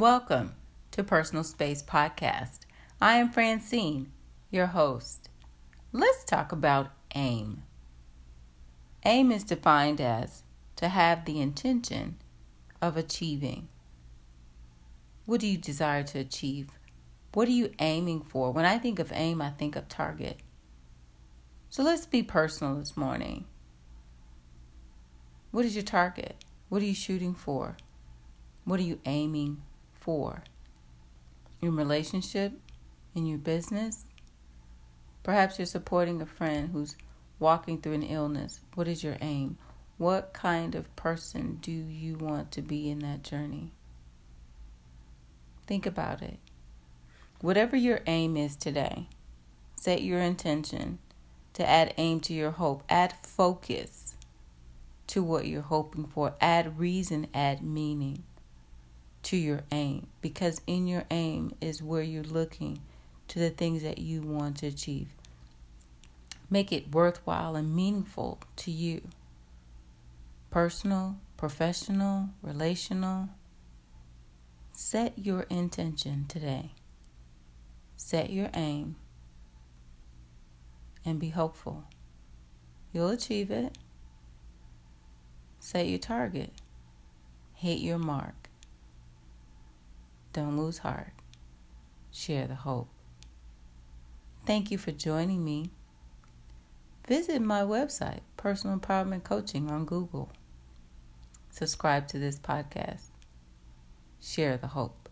Welcome to Personal Space Podcast. I am Francine, your host. Let's talk about aim. Aim is defined as to have the intention of achieving. What do you desire to achieve? What are you aiming for? When I think of aim, I think of target. So let's be personal this morning. What is your target? What are you shooting for? What are you aiming for? In relationship, in your business? Perhaps you're supporting a friend who's walking through an illness. What is your aim? What kind of person do you want to be in that journey? Think about it. Whatever your aim is today, set your intention to add aim to your hope, add focus to what you're hoping for, add reason, add meaning to your aim because in your aim is where you're looking to the things that you want to achieve. Make it worthwhile and meaningful to you. Personal, professional, relational. Set your intention today. Set your aim and be hopeful. You'll achieve it. Set your target. Hit your mark. Don't lose heart. Share the hope. Thank you for joining me. Visit my website, Personal Empowerment Coaching, on Google. Subscribe to this podcast. Share the hope.